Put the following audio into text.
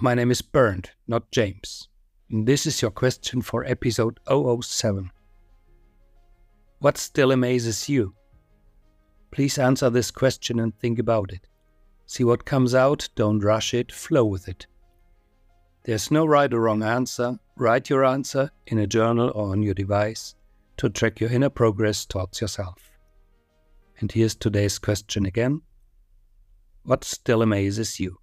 My name is Bernd, not James. And this is your question for episode 007. What still amazes you? Please answer this question and think about it. See what comes out, don't rush it, flow with it. There's no right or wrong answer. Write your answer in a journal or on your device to track your inner progress towards yourself. And here's today's question again What still amazes you?